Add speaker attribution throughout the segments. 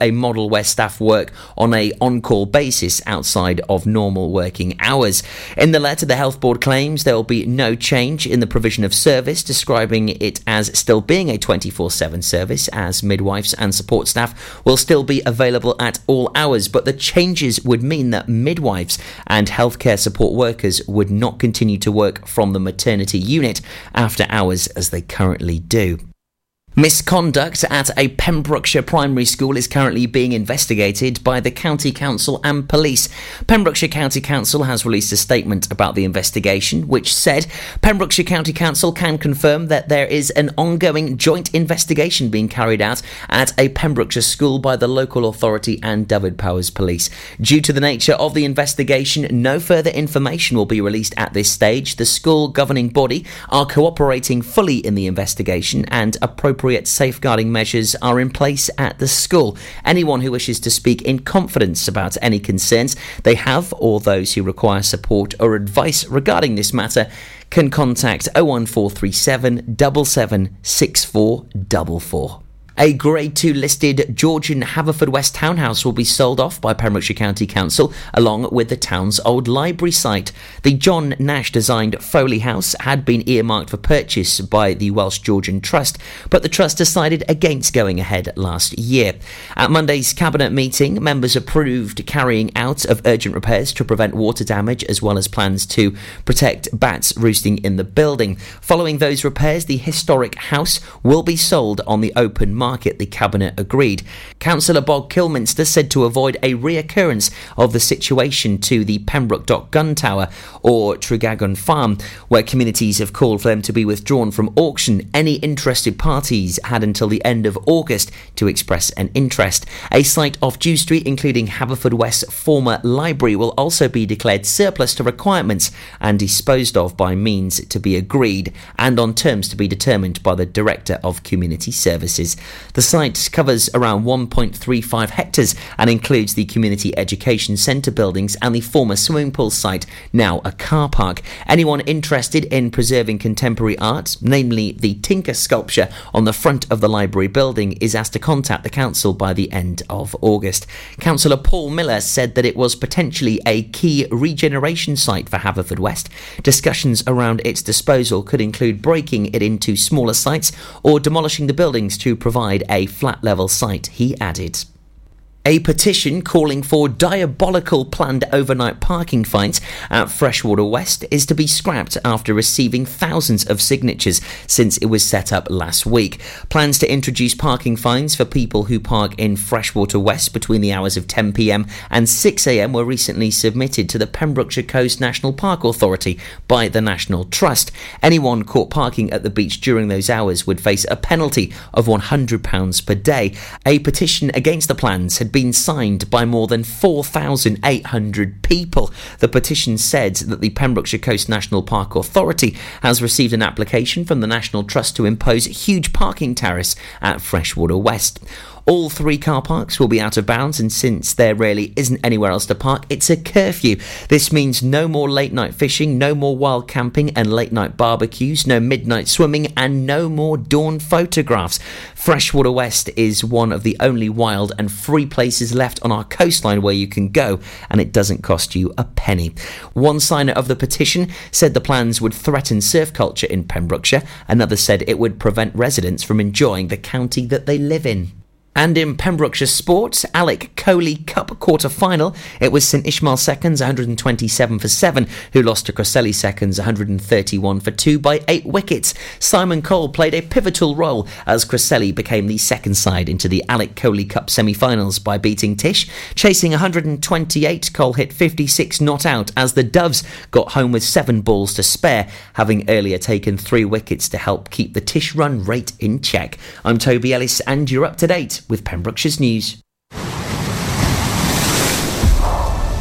Speaker 1: a model where staff work on a on-call basis outside of normal working hours. In the letter, the Health Board claims there will be no change in the provision of service, describing it as still being a 24/7 service as midwives and support staff will still be available at all hours, but the changes would mean that midwives and healthcare support workers would not continue to work from the maternity unit after hours as they currently do. Misconduct at a Pembrokeshire primary school is currently being investigated by the County Council and police. Pembrokeshire County Council has released a statement about the investigation, which said Pembrokeshire County Council can confirm that there is an ongoing joint investigation being carried out at a Pembrokeshire school by the local authority and Dyfed-Powys Police. Due to the nature of the investigation, no further information will be released at this stage. The school governing body are cooperating fully in the investigation and appropriate appropriate safeguarding measures are in place at the school. Anyone who wishes to speak in confidence about any concerns they have or those who require support or advice regarding this matter can contact 01437 776444. A Grade 2 listed Georgian Haverfordwest townhouse will be sold off by Pembrokeshire County Council along with the town's old library site. The John Nash designed Foley House had been earmarked for purchase by the Welsh Georgian Trust, but the Trust decided against going ahead last year. At Monday's Cabinet meeting, members approved carrying out of urgent repairs to prevent water damage as well as plans to protect bats roosting in the building. Following those repairs, the historic house will be sold on the open market market, the Cabinet agreed. Councillor Bob Kilminster said to avoid a reoccurrence of the situation to the Pembroke Dock Gun Tower or Trecadwgan Farm, where communities have called for them to be withdrawn from auction. Any interested parties had until the end of August to express an interest. A site off Dew Street, including Haverfordwest's former library, will also be declared surplus to requirements and disposed of by means to be agreed and on terms to be determined by the Director of Community Services. The site covers around 1.35 hectares and includes the Community Education Centre buildings and the former swimming pool site, now a car park. Anyone interested in preserving contemporary art, namely the Tinker sculpture on the front of the library building, is asked to contact the council by the end of August. Councillor Paul Miller said that it was potentially a key regeneration site for Haverfordwest. Discussions around its disposal could include breaking it into smaller sites or demolishing the buildings to provide provide a flat level site, he added. A petition calling for diabolical planned overnight parking fines at Freshwater West is to be scrapped after receiving thousands of signatures since it was set up last week. Plans to introduce parking fines for people who park in Freshwater West between the hours of 10pm and 6am were recently submitted to the Pembrokeshire Coast National Park Authority by the National Trust. Anyone caught parking at the beach during those hours would face a penalty of £100 per day. A petition against the plans had been been signed by more than 4,800 people. The petition said that the Pembrokeshire Coast National Park Authority has received an application from the National Trust to impose huge parking tariffs at Freshwater West. All three car parks will be out of bounds, and since there really isn't anywhere else to park, it's a curfew. This means no more late night fishing, no more wild camping and late night barbecues, no midnight swimming, and no more dawn photographs. Freshwater West is one of the only wild and free places left on our coastline where you can go, and it doesn't cost you a penny. One signer of the petition said the plans would threaten surf culture in Pembrokeshire, another said it would prevent residents from enjoying the county that they live in. And in Pembrokeshire sports, Alec Coley Cup quarter final, it was St Ishmael seconds 127 for 7, who lost to Cresselly seconds 131 for 2 by 8 wickets. Simon Cole played a pivotal role as Cresselly became the second side into the Alec Coley Cup semi finals by beating Tish. Chasing 128, Cole hit 56 not out as the Doves got home with 7 balls to spare, having earlier taken 3 wickets to help keep the Tish run rate in check. I'm Toby Ellis, and you're up to date with Pembrokeshire's news.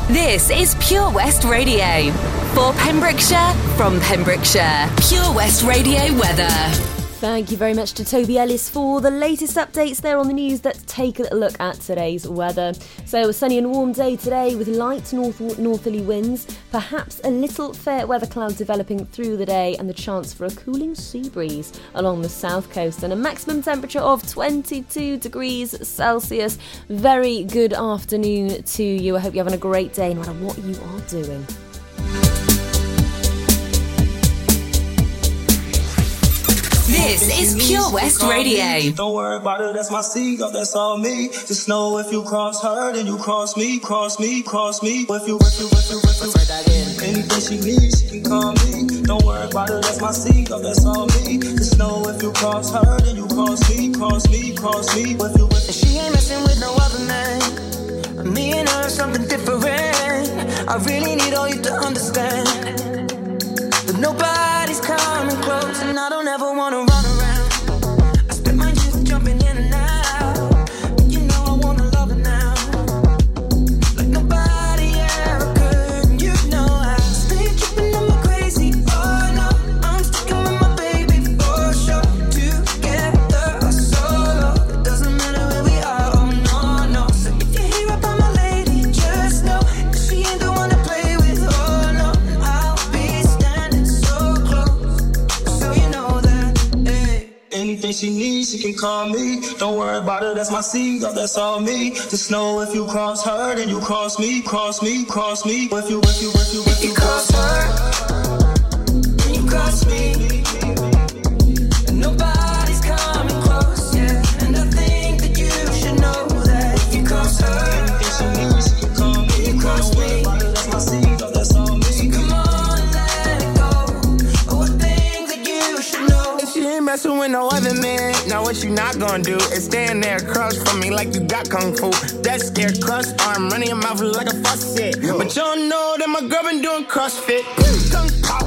Speaker 2: This is Pure West Radio. For Pembrokeshire, from Pembrokeshire. Pure West Radio weather.
Speaker 3: Thank you very much to Toby Ellis for the latest updates there on the news. Let's take a look at today's weather. So, a sunny and warm day today with light north northerly winds, perhaps a little fair weather cloud developing through the day, and the chance for a cooling sea breeze along the south coast, and a maximum temperature of 22 degrees Celsius. Very good afternoon to you. I hope you're having a great day no matter what you are doing.
Speaker 4: This is Pure West Radio.
Speaker 5: Don't worry about it, that's my seed, that's all me. Just know if you cross her, then you cross me, cross me, cross me. If you, if you, if you, if you, anything she needs, she can call me. Don't worry about it, that's my seed, that's all me. Just know if you cross her, then you cross me, cross me, cross me. If you, if you,
Speaker 6: she ain't messing with no other man. Me and her, something different. I really need all you to understand. But nobody's coming and I don't ever wanna she
Speaker 5: can call me. Don't worry about it, that's my seed, that's all me. Just know if you cross her, then you cross me, cross me, cross me. If you, if you, if you, if
Speaker 6: You cross her, then you cross me.
Speaker 7: Now what you not gonna do is stand there across from me like you got kung fu. That scared crust arm running your mouth like a faucet. But don't know that my girl been doing CrossFit. Kung pop,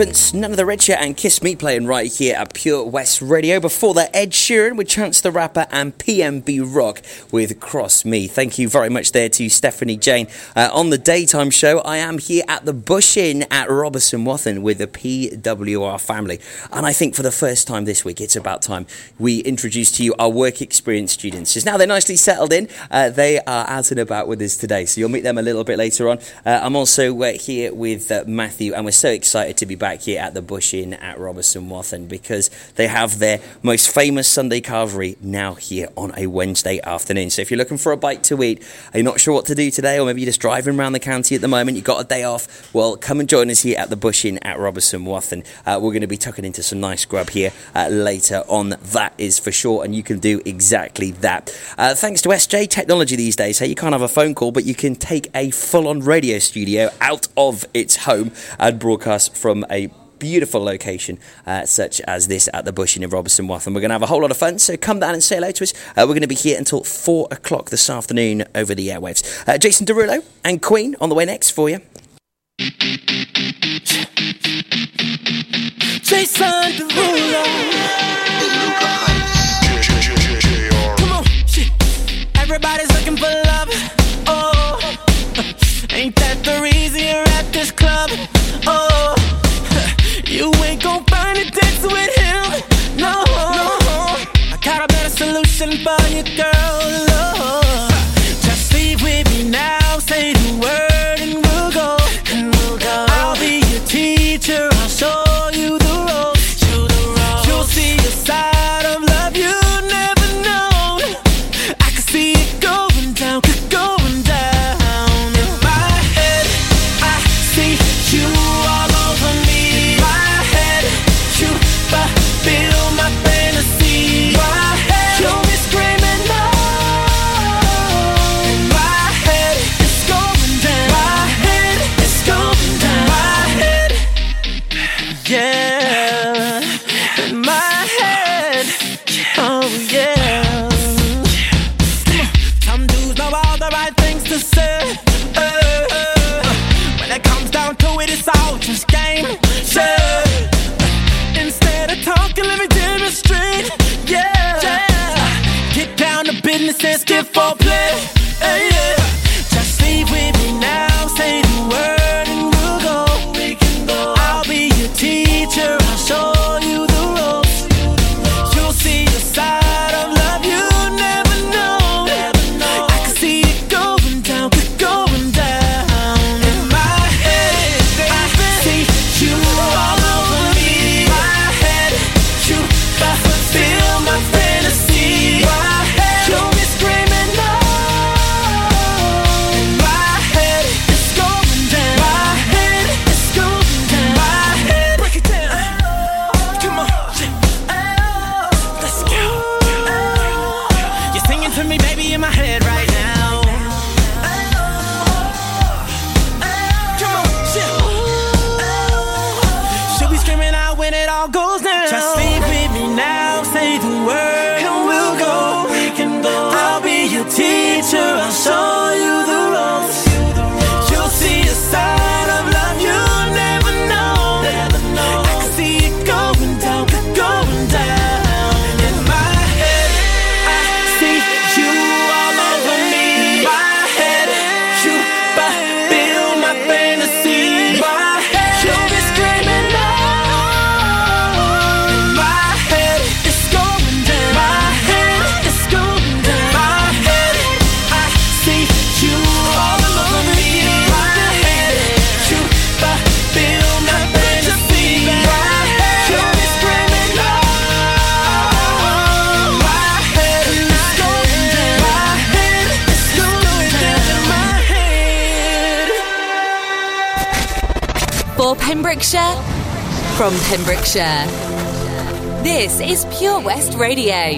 Speaker 1: Sixpence, None of the Richer, and Kiss Me playing right here at Pure West Radio. Before that, Ed Sheeran with Chance the Rapper and PnB Rock with Cross Me. Thank you very much there to Stephanie Jane. Uh, on the daytime show, I am here at the Bush Inn at Robeston Wathen with the PWR family. And I think for the first time this week, it's about time we introduce to you our work experience students. Just now they're nicely settled in, uh, they are out and about with us today. So you'll meet them a little bit later on. Uh, I'm also uh, here with uh, Matthew, and we're so excited to be back here at the Bush Inn at Robeston Wathen because they have their most famous Sunday carvery now here on a Wednesday afternoon. So if you're looking for a bite to eat, are you not sure what to do today, or maybe you're just driving around the county at the moment, you've got a day off, well, come and join us here at the Bush Inn at Robeston Wathen. Uh, we're going to be tucking into some nice grub here uh, later on, that is for sure, and you can do exactly that. Uh, thanks to SJ Technology these days, hey, you can't have a phone call, but you can take a full on radio studio out of its home and broadcast from a beautiful location uh, such as this at the Bush in Robeston Wath. And We're going to have a whole lot of fun, so come down and say hello to us. Uh, we're going to be here until 4 o'clock this afternoon over the airwaves. Uh, Jason Derulo and Queen on the way next for you.
Speaker 8: Jason Derulo.
Speaker 9: Radio.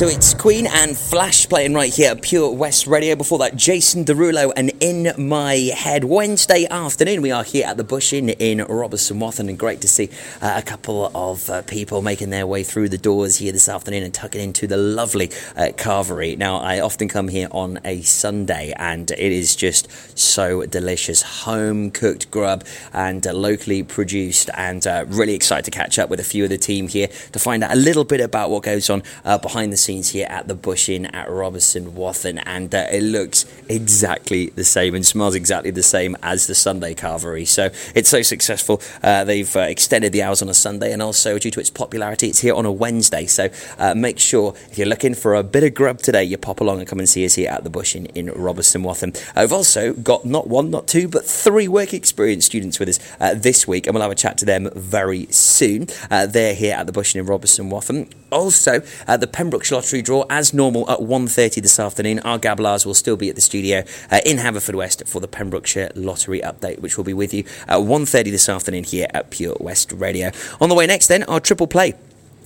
Speaker 1: So it's Queen and Flash playing right here at Pure West Radio. Before that, Jason Derulo and In My Head. Wednesday afternoon, we are here at the Bush Inn in Robeston Wathen, and great to see uh, a couple of uh, people making their way through the doors here this afternoon and tucking into the lovely uh, carvery. Now, I often come here on a Sunday, and it is just so delicious. Home cooked grub and uh, locally produced, and uh, really excited to catch up with a few of the team here to find out a little bit about what goes on uh, behind the scenes here at the Bush Inn at Robeston Wathen, and uh, it looks exactly the same and smells exactly the same as the Sunday carvery. So it's so successful. Uh, they've uh, extended the hours on a Sunday, and also due to its popularity, it's here on a Wednesday. So uh, make sure if you're looking for a bit of grub today, you pop along and come and see us here at the Bush Inn in Robeston Wathen. I've also got not one, not two, but three work experience students with us uh, this week, and we'll have a chat to them very soon. Uh, they're here at the Bush Inn in Robeston Wathen. Also, the Pembrokeshire Lottery draw, as normal, at 1.30 this afternoon. Our Gablars will still be at the studio uh, in Haverfordwest for the Pembrokeshire Lottery update, which will be with you at 1.30 this afternoon here at Pure West Radio. On the way next, then, our triple play.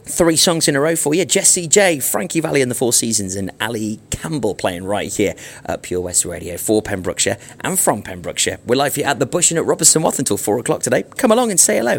Speaker 1: Three songs in a row for you. Jessie J, Frankie Valli and the Four Seasons, and Ali Campbell playing right here at Pure West Radio for Pembrokeshire and from Pembrokeshire. We're live here at the Bush Inn at Robeston Wathen until four o'clock today. Come along and say hello.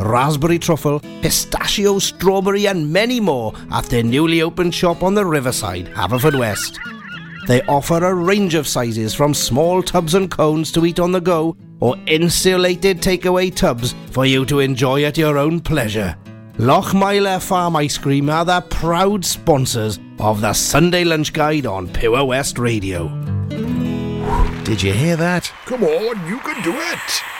Speaker 10: raspberry truffle, pistachio, strawberry, and many more at their newly opened shop on the riverside, Haverfordwest. They offer a range of sizes from small tubs and cones to eat on the go or insulated takeaway tubs for you to enjoy at your own pleasure. Lochmeyler Farm Ice Cream are the proud sponsors of the Sunday Lunch Guide on Pure West Radio.
Speaker 11: Did you hear that?
Speaker 12: Come on, you can do it.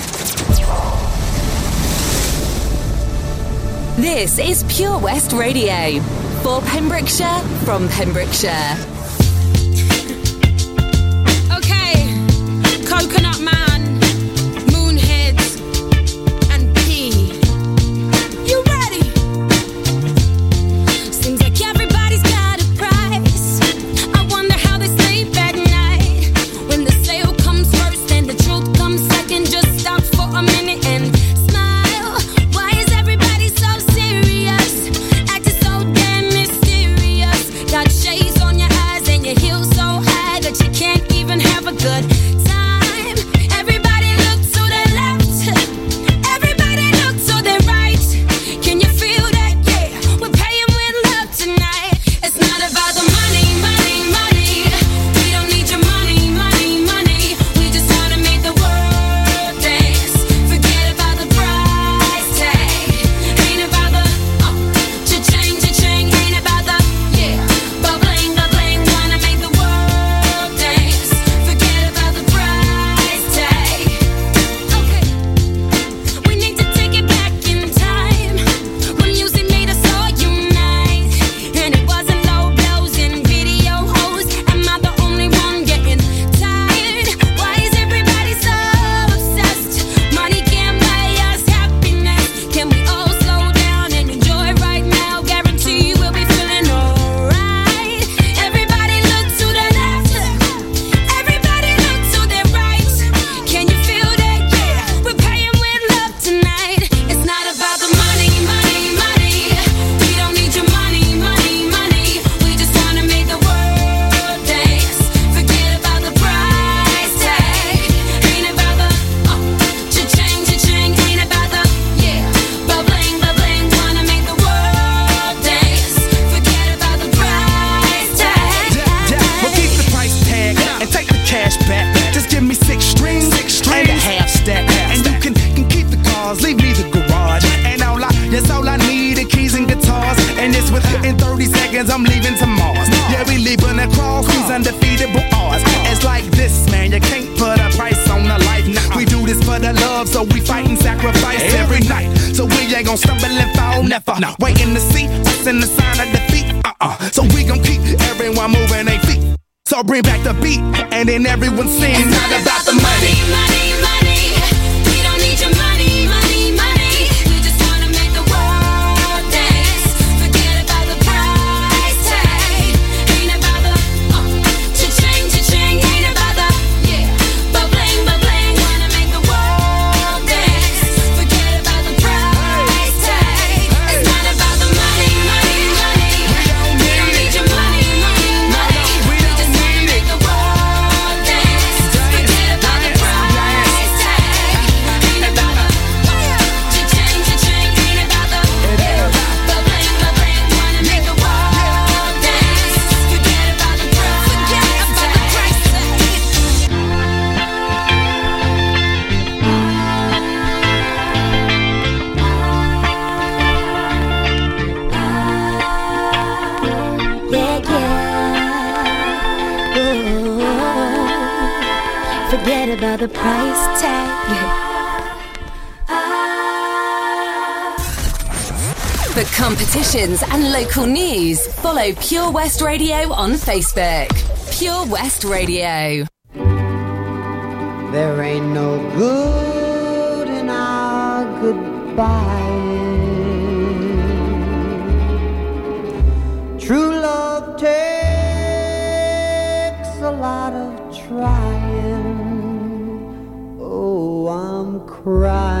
Speaker 2: This is Pure West Radio. For Pembrokeshire from Pembrokeshire.
Speaker 6: Okay, Coconut Man,
Speaker 13: never. No. Waiting to see us in the sign of defeat. Uh uh. So we gon' keep everyone moving their feet. So bring back the beat, and then everyone sings.
Speaker 4: It's not about the money. money.
Speaker 9: and local news, follow Pure West Radio on Facebook. Pure West Radio.
Speaker 14: There ain't no good in our goodbye. True love takes a lot of trying. Oh, I'm crying.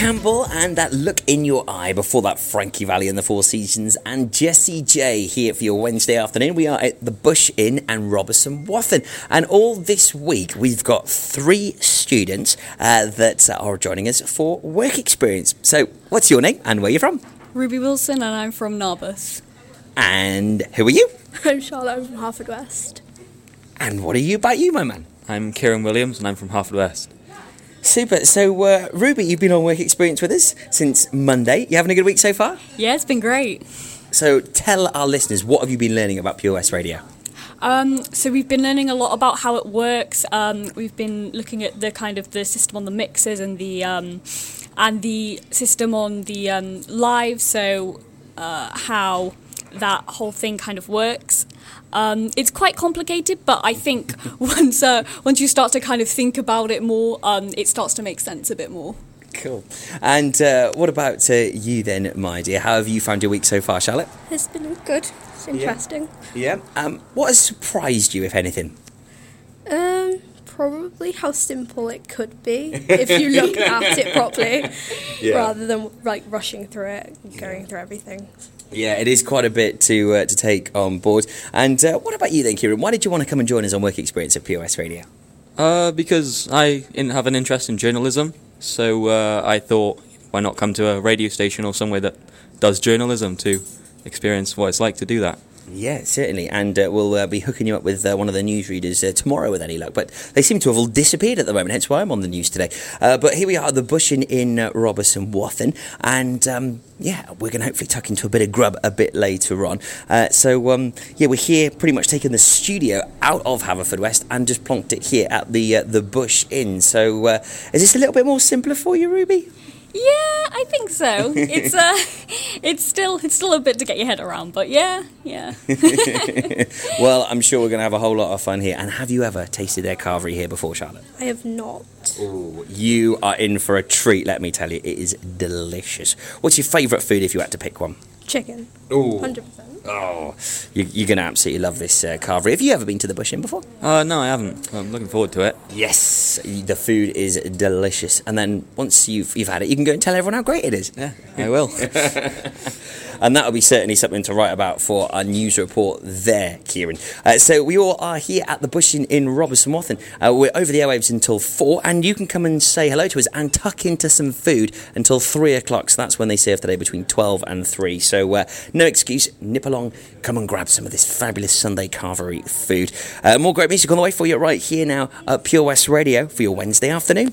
Speaker 1: Campbell and that look in your eye before that Frankie Valli and the Four Seasons and Jessie J here for your Wednesday afternoon. We are at the Bush Inn and Robeston Wathen. And all this week we've got three students uh, that are joining us for work experience. So, what's your name and where are you from?
Speaker 15: Ruby Wilson, and I'm from Narberth.
Speaker 1: And who are you?
Speaker 16: I'm Charlotte, I'm from Harford West.
Speaker 1: And what are you about you, my man?
Speaker 17: I'm Kieran Williams and I'm from Harford West.
Speaker 1: Super. So, uh, Ruby, you've been on work experience with us since Monday. You having a good week so far?
Speaker 15: Yeah, it's been great.
Speaker 1: So, tell our listeners what have you been learning about Pure West Radio?
Speaker 15: Um, so we've been learning a lot about how it works. Um, we've been looking at the kind of the system on the mixers and the um, and the system on the um, live. So uh, how that whole thing kind of works. Um, it's quite complicated, but I think once uh, once you start to kind of think about it more, um, it starts to make sense a bit more.
Speaker 1: Cool. And uh, what about uh, you then, my dear? How have you found your week so far, Charlotte?
Speaker 16: It's been good. It's interesting.
Speaker 1: Yeah. Um, what has surprised you, if anything?
Speaker 16: Um, probably how simple it could be if you look at it properly,
Speaker 1: Yeah.
Speaker 16: rather than like rushing through it, and going through everything.
Speaker 1: Yeah, it is quite a bit to uh, to take on board. And uh, what about you then, Kieran? Why did you want to come and join us on Work Experience at POS Radio?
Speaker 17: Uh, because I have an interest in journalism, so uh, I thought, why not come to a radio station or somewhere that does journalism to experience what it's like to do that.
Speaker 1: Yeah, certainly. And uh, we'll uh, be hooking you up with uh, one of the newsreaders uh, tomorrow with any luck. But they seem to have all disappeared at the moment, hence why I'm on the news today. Uh, but here we are the Bush Inn in uh, Robeston Wathen. And um, yeah, we're going to hopefully tuck into a bit of grub a bit later on. So um, yeah, we're here pretty much taking the studio out of Haverfordwest and just plonked it here at the the Bush Inn. So is this a little bit more simpler for you, Ruby?
Speaker 15: Yeah, I think so. It's uh, it's still it's still a bit to get your head around, but yeah, yeah.
Speaker 1: well, I'm sure we're going to have a whole lot of fun here. And have you ever tasted their carvery here before, Charlotte?
Speaker 16: I have not.
Speaker 1: Ooh, you are in for a treat, let me tell you. It is delicious. What's your favourite food if you had to pick one?
Speaker 16: Chicken.
Speaker 1: Ooh.
Speaker 16: Hundred percent.
Speaker 1: Oh, you, you're going to absolutely love this uh, carvery. Have you ever been to the Bush Inn before?
Speaker 17: Uh, no, I haven't. I'm looking forward to it.
Speaker 1: Yes, the food is delicious. And then once you've, you've had it, you can go and tell everyone how great it is.
Speaker 17: Yeah, I will.
Speaker 1: and that'll be certainly something to write about for our news report there, Kieran. Uh, so we all are here at the Bush Inn in Robeston Wathen. Uh, we're over the airwaves until four, and you can come and say hello to us and tuck into some food until three o'clock. So that's when they serve today between twelve and three. So uh, no excuse, nip along, come and grab some of this fabulous Sunday carvery food. Uh, more great music on the way for you right here now at Pure West Radio for your Wednesday afternoon.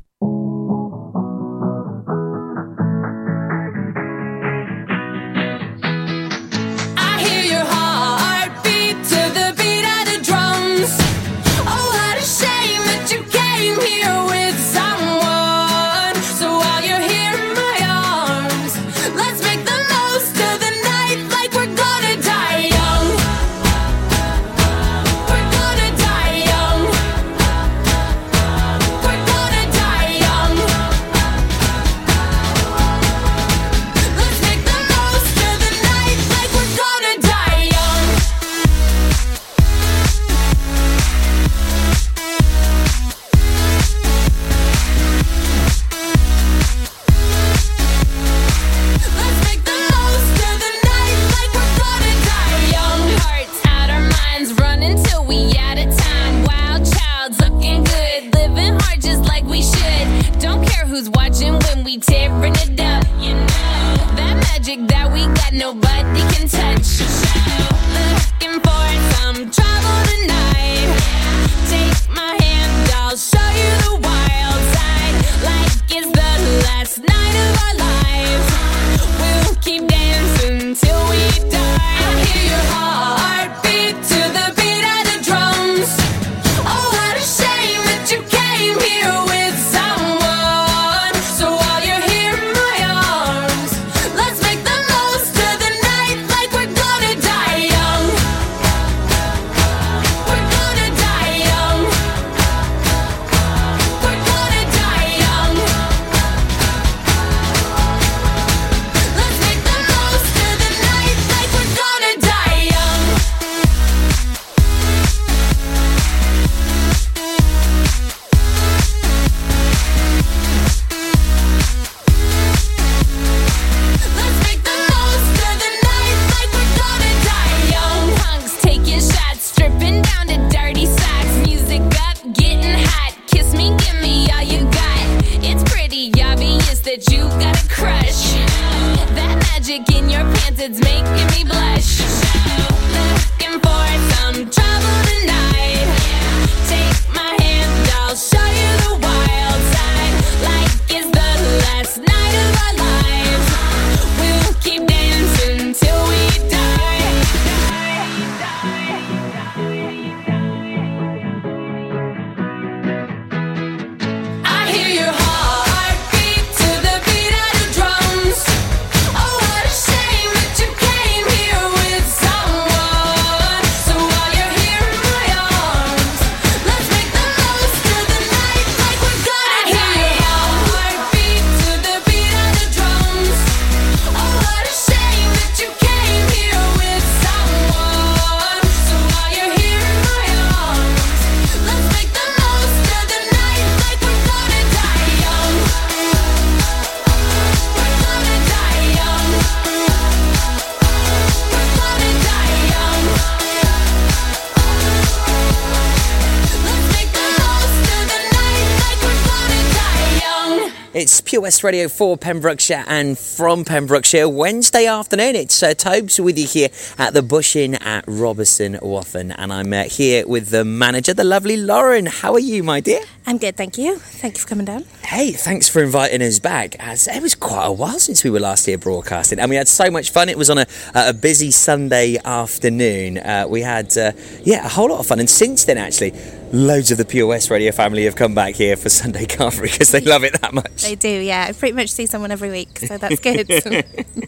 Speaker 1: Pure West Radio for Pembrokeshire and from Pembrokeshire. Wednesday afternoon, it's uh, Tobes with you here at the Bush Inn at Robeston Wathen. And I'm uh, here with the manager, the lovely Lauren. How are you, my dear?
Speaker 18: I'm good, thank you. Thank you for coming down.
Speaker 1: Hey, thanks for inviting us back. As it was quite a while since we were last here broadcasting, and we had so much fun. It was on a, a busy Sunday afternoon. Uh, we had, uh, yeah, a whole lot of fun. And since then, actually, loads of the POS Radio family have come back here for Sunday Carvery because they love it that much.
Speaker 18: They do, yeah. I pretty much see someone every week, so that's good.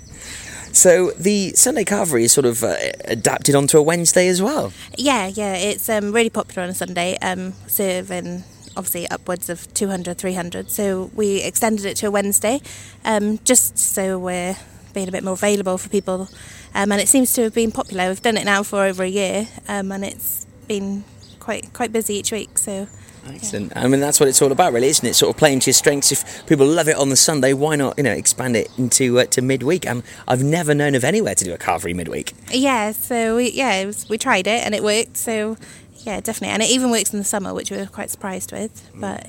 Speaker 1: So the Sunday Carvery is sort of uh, adapted onto a Wednesday as well.
Speaker 18: yeah, yeah. It's um, really popular on a Sunday, um, serving obviously upwards of 200, 300. So we extended it to a Wednesday, um, just so we're being a bit more available for people. Um, and it seems to have been popular. We've done it now for over a year, um, and it's been quite quite busy each week. So
Speaker 1: Excellent. I mean, that's what it's all about, really, isn't it? Sort of playing to your strengths. If people love it on the Sunday, why not, you know, expand it into uh, to midweek? Um, I've never known of anywhere to do a carvery midweek.
Speaker 18: Yeah, so we, yeah, it was, we tried it and it worked. So yeah, definitely, and it even works in the summer, which we were quite surprised with. But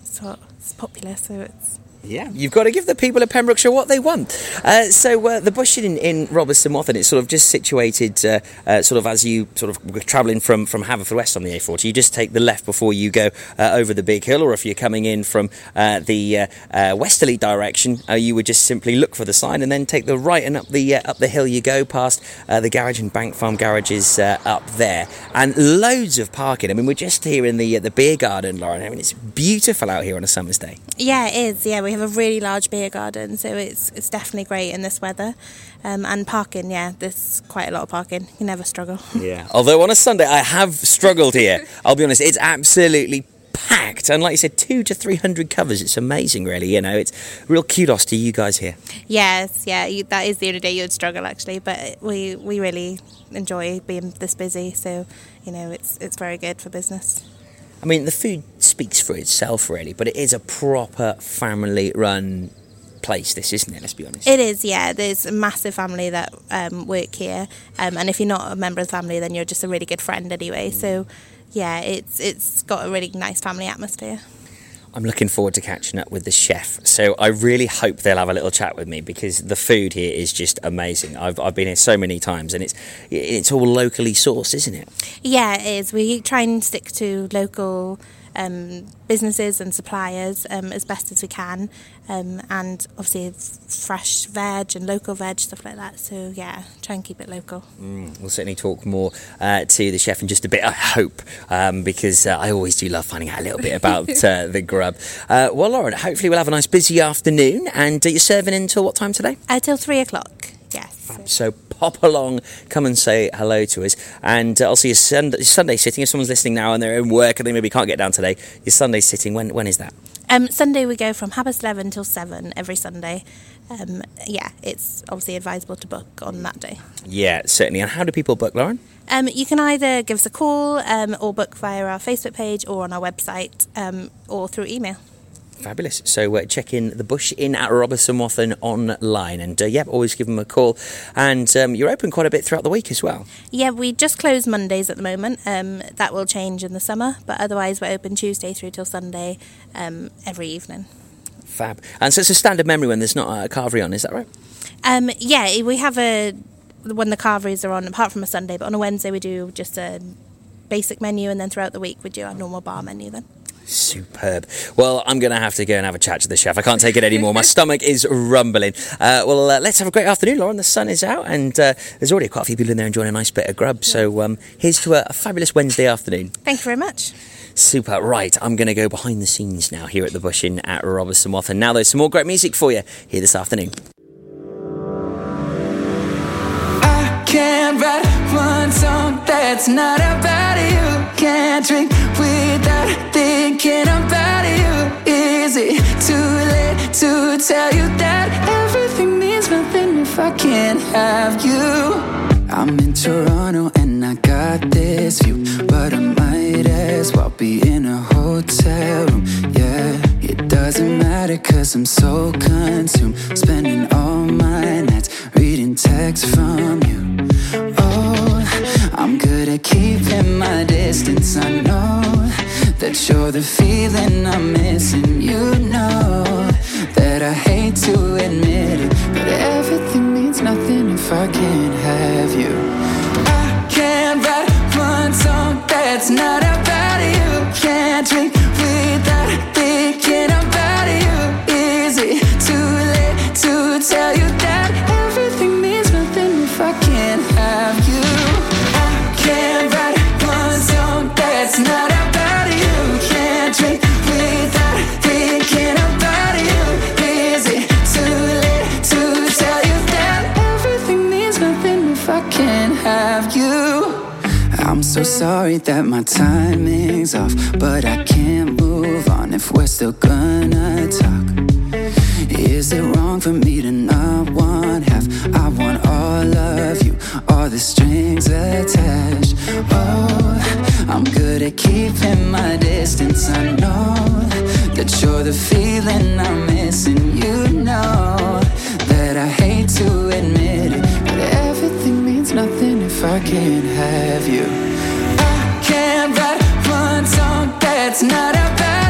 Speaker 18: it's, what- it's popular, so it's
Speaker 1: Yeah, you've got to give the people of Pembrokeshire what they want. Uh, so uh, the Bush Inn, in Robeston Wathen, it's sort of just situated uh, uh, sort of as you sort of were travelling from, from Haverfordwest on the A40. You just take the left before you go uh, over the big hill, or if you're coming in from uh, the westerly direction, you would just simply look for the sign and then take the right and up the up the hill you go past the garage and Bank Farm garages up there, and loads of parking. I mean, we're just here in the the beer garden, Lauren. I mean, it's beautiful out here on a summer's day.
Speaker 18: Yeah, it is. Yeah, we have a really large beer garden, so it's it's definitely great in this weather. Um, and parking, yeah, there's quite a lot of parking. You never struggle.
Speaker 1: Yeah. Although on a Sunday I have struggled here. I'll be honest, it's absolutely packed. And like you said, two to three hundred covers. It's amazing, really. You know, it's real kudos to you guys here.
Speaker 18: Yes, yeah, you, that is the only day you'd struggle actually, but we we really enjoy being this busy, so you know it's it's very good for business.
Speaker 1: I mean, the food speaks for itself, really, but it is a proper family-run place. This isn't it? Let's be honest.
Speaker 18: It is, yeah. There's a massive family that um, work here, um, and if you're not a member of the family, then you're just a really good friend anyway. So, yeah, it's it's got a really nice family atmosphere.
Speaker 1: I'm looking forward to catching up with the chef. So I really hope they'll have a little chat with me because the food here is just amazing. I've, I've been here so many times and it's it's all locally sourced, isn't it?
Speaker 18: Yeah, it is. We try and stick to local um, businesses and suppliers um, as best as we can, um, and obviously fresh veg and local veg stuff like that. So yeah, try and keep it local.
Speaker 1: Mm, we'll certainly talk more uh, to the chef in just a bit, I hope, um, because uh, I always do love finding out a little bit about uh, the grub. Uh, well, Lauren, hopefully we'll have a nice busy afternoon, and uh, you're serving until what time today?
Speaker 18: Until three o'clock. Yes.
Speaker 1: So pop along, come and say hello to us, and uh, I'll see you Sunday, Sunday sitting. If someone's listening now and they're in work and they maybe can't get down today, your Sunday sitting. When when is that?
Speaker 18: Um, Sunday we go from half past eleven till seven every Sunday. Um, yeah, it's obviously advisable to book on that day.
Speaker 1: Yeah, certainly. And how do people book, Lauren?
Speaker 18: Um, you can either give us a call um, or book via our Facebook page or on our website um, or through email.
Speaker 1: Fabulous. So uh, check in the Bush Inn at Robeston Wathen online, and uh, yeah, always give them a call. And um, you're open quite a bit throughout the week as well.
Speaker 18: Yeah, we just close Mondays at the moment. Um, that will change in the summer, but otherwise we're open Tuesday through till Sunday um, every evening.
Speaker 1: Fab. And so it's a standard memory when there's not a carvery on, is that right?
Speaker 18: Um, yeah, we have a when the carveries are on, apart from a Sunday, but on a Wednesday we do just a basic menu, and then throughout the week we do our normal bar menu. Then.
Speaker 1: Superb. Well, I'm going to have to go and have a chat to the chef. I can't take it anymore. My stomach is rumbling. Uh, well, uh, let's have a great afternoon, Lauren. The sun is out, and uh, there's already quite a few people in there enjoying a nice bit of grub. So um, here's to a, a fabulous Wednesday afternoon.
Speaker 18: Thank you very much.
Speaker 1: Super. Right, I'm going to go behind the scenes now here at the Bush Inn at Robeston Wath. And Now there's some more great music for you here this afternoon.
Speaker 19: Can't write one song that's not about you. Can't drink without thinking about you. Is it too late to tell you that everything means nothing if I can't have you? I'm in Toronto and I got this view, but I might as well be in a hotel room. Yeah, it doesn't matter cause I'm so consumed, spending all my nights reading texts from you. Oh, I'm good at keeping my distance. I know that you're the feeling I'm missing. You know that I hate to admit it, but everything means nothing if I can't have you. I can't write one song that's not about so sorry that my timing's off, but I can't move on if we're still gonna talk. Is it wrong for me to not want half? I want all of you, all the strings attached. Oh, I'm good at keeping my distance. I know that you're the feeling I'm missing. You know that I hate to admit it, but everything means nothing if I can't have you. I can't write one song that's not about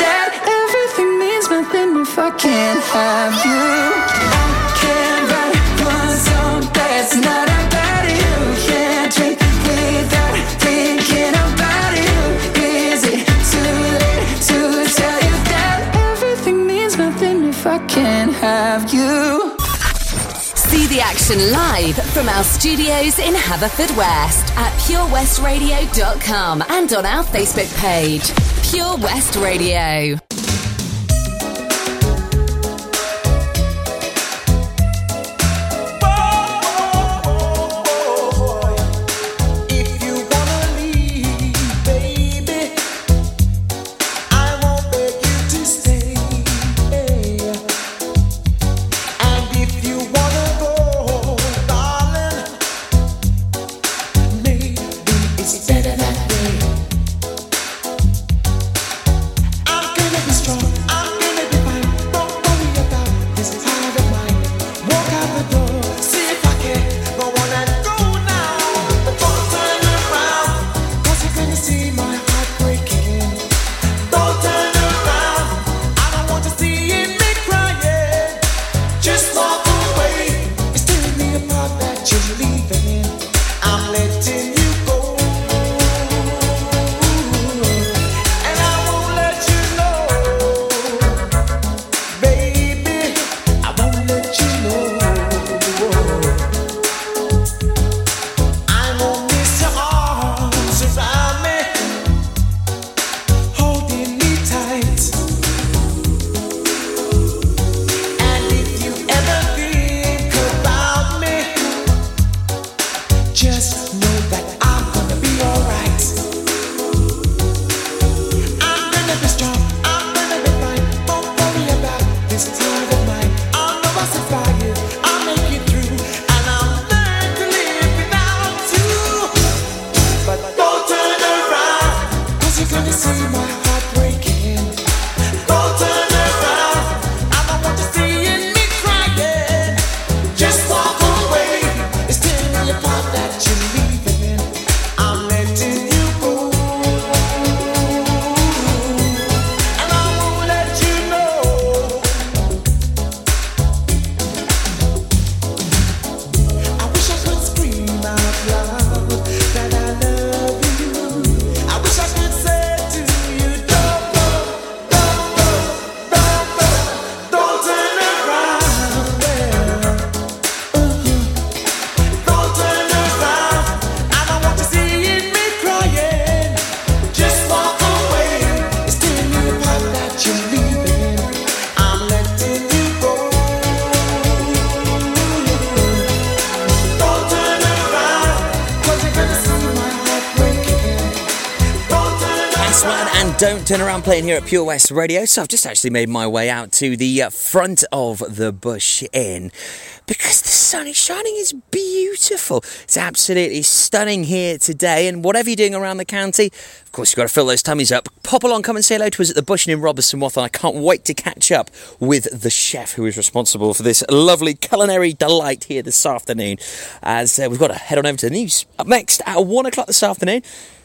Speaker 2: Action live from our studios in Haverfordwest at purewestradio.com and on our Facebook page, Pure West Radio.
Speaker 20: Turn around
Speaker 1: playing here at Pure West Radio. So I've just actually made my way out to the uh, front of the Bush Inn because the sun is shining. It's beautiful. It's absolutely stunning here today. And whatever you're doing around the county, of course, you've got to fill those tummies up. Pop along, come and say hello to us at the Bush Inn in Robeston Wathen. I can't wait to catch up with the chef who is responsible for this lovely culinary delight here this afternoon. As uh, we've got to head on over to the news up next at one o'clock this afternoon.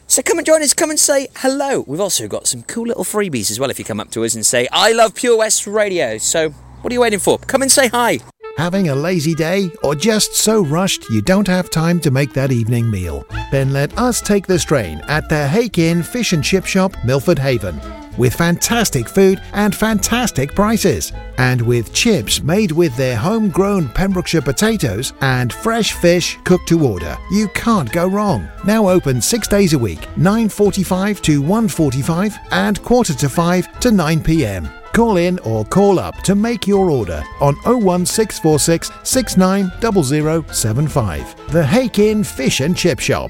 Speaker 1: So come and join us, come and say hello. We've also got some cool little freebies as well if you come up to us and say, I love Pure West Radio. So what are you waiting for? Come and say hi.
Speaker 11: Having a lazy day or just so rushed you don't have time to make that evening meal? Then let us take the strain at the Hake Inn Fish and Chip Shop, Milford Haven. With fantastic food and fantastic prices. And with chips made with their homegrown Pembrokeshire potatoes and fresh fish cooked to order. You can't go wrong. Now open six days a week, 9.45 to 1.45 and quarter to 5 to 9 pm. Call in or call up to make your order on 01646 690075. The Hake Inn Fish and Chip Shop.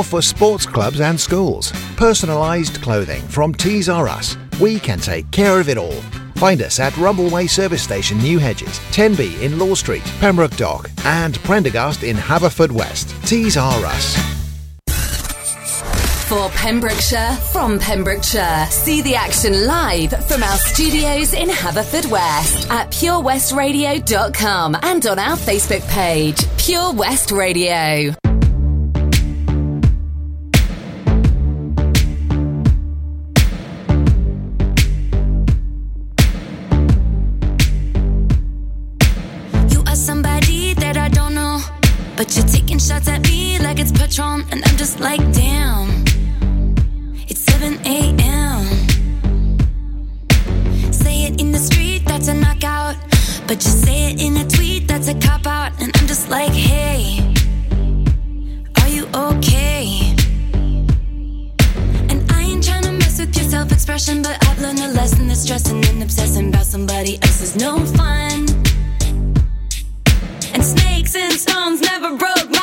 Speaker 11: for sports clubs and schools. Personalised clothing from Tees R Us. We can take care of it all. Find us at Rumbleway Service Station, New Hedges, 10B in Law Street, Pembroke Dock, and Prendergast in Haverfordwest. Tees R Us.
Speaker 2: For Pembrokeshire, from Pembrokeshire. See the action live from our studios in Haverfordwest at purewestradio.com and on our Facebook page, Pure West Radio.
Speaker 6: But you're taking shots at me like it's Patron, and I'm just like, damn. It's 7 a.m. Say it in the street, that's a knockout. But you say it in a tweet, that's a cop out. And I'm just like, hey, are you okay? And I ain't trying to mess with your self expression, but I've learned a lesson that stressing and obsessing about somebody else is no fun. And and stones never broke my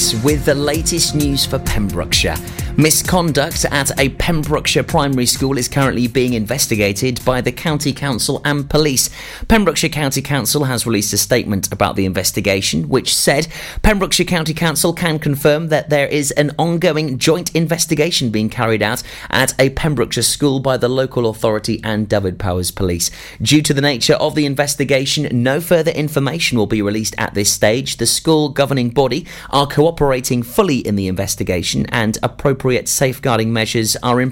Speaker 1: Ellis with the latest news for Pembrokeshire. Misconduct at a Pembrokeshire primary school is currently being investigated by the County Council and police. Pembrokeshire County Council has released a statement about the investigation, which said Pembrokeshire County Council can confirm that there is an ongoing joint investigation being carried out at a Pembrokeshire school by the local authority and Dyfed-Powys Police. Due to the nature of the investigation, no further information will be released at this stage. The school governing body are cooperating fully in the investigation and appropriate safeguarding measures are in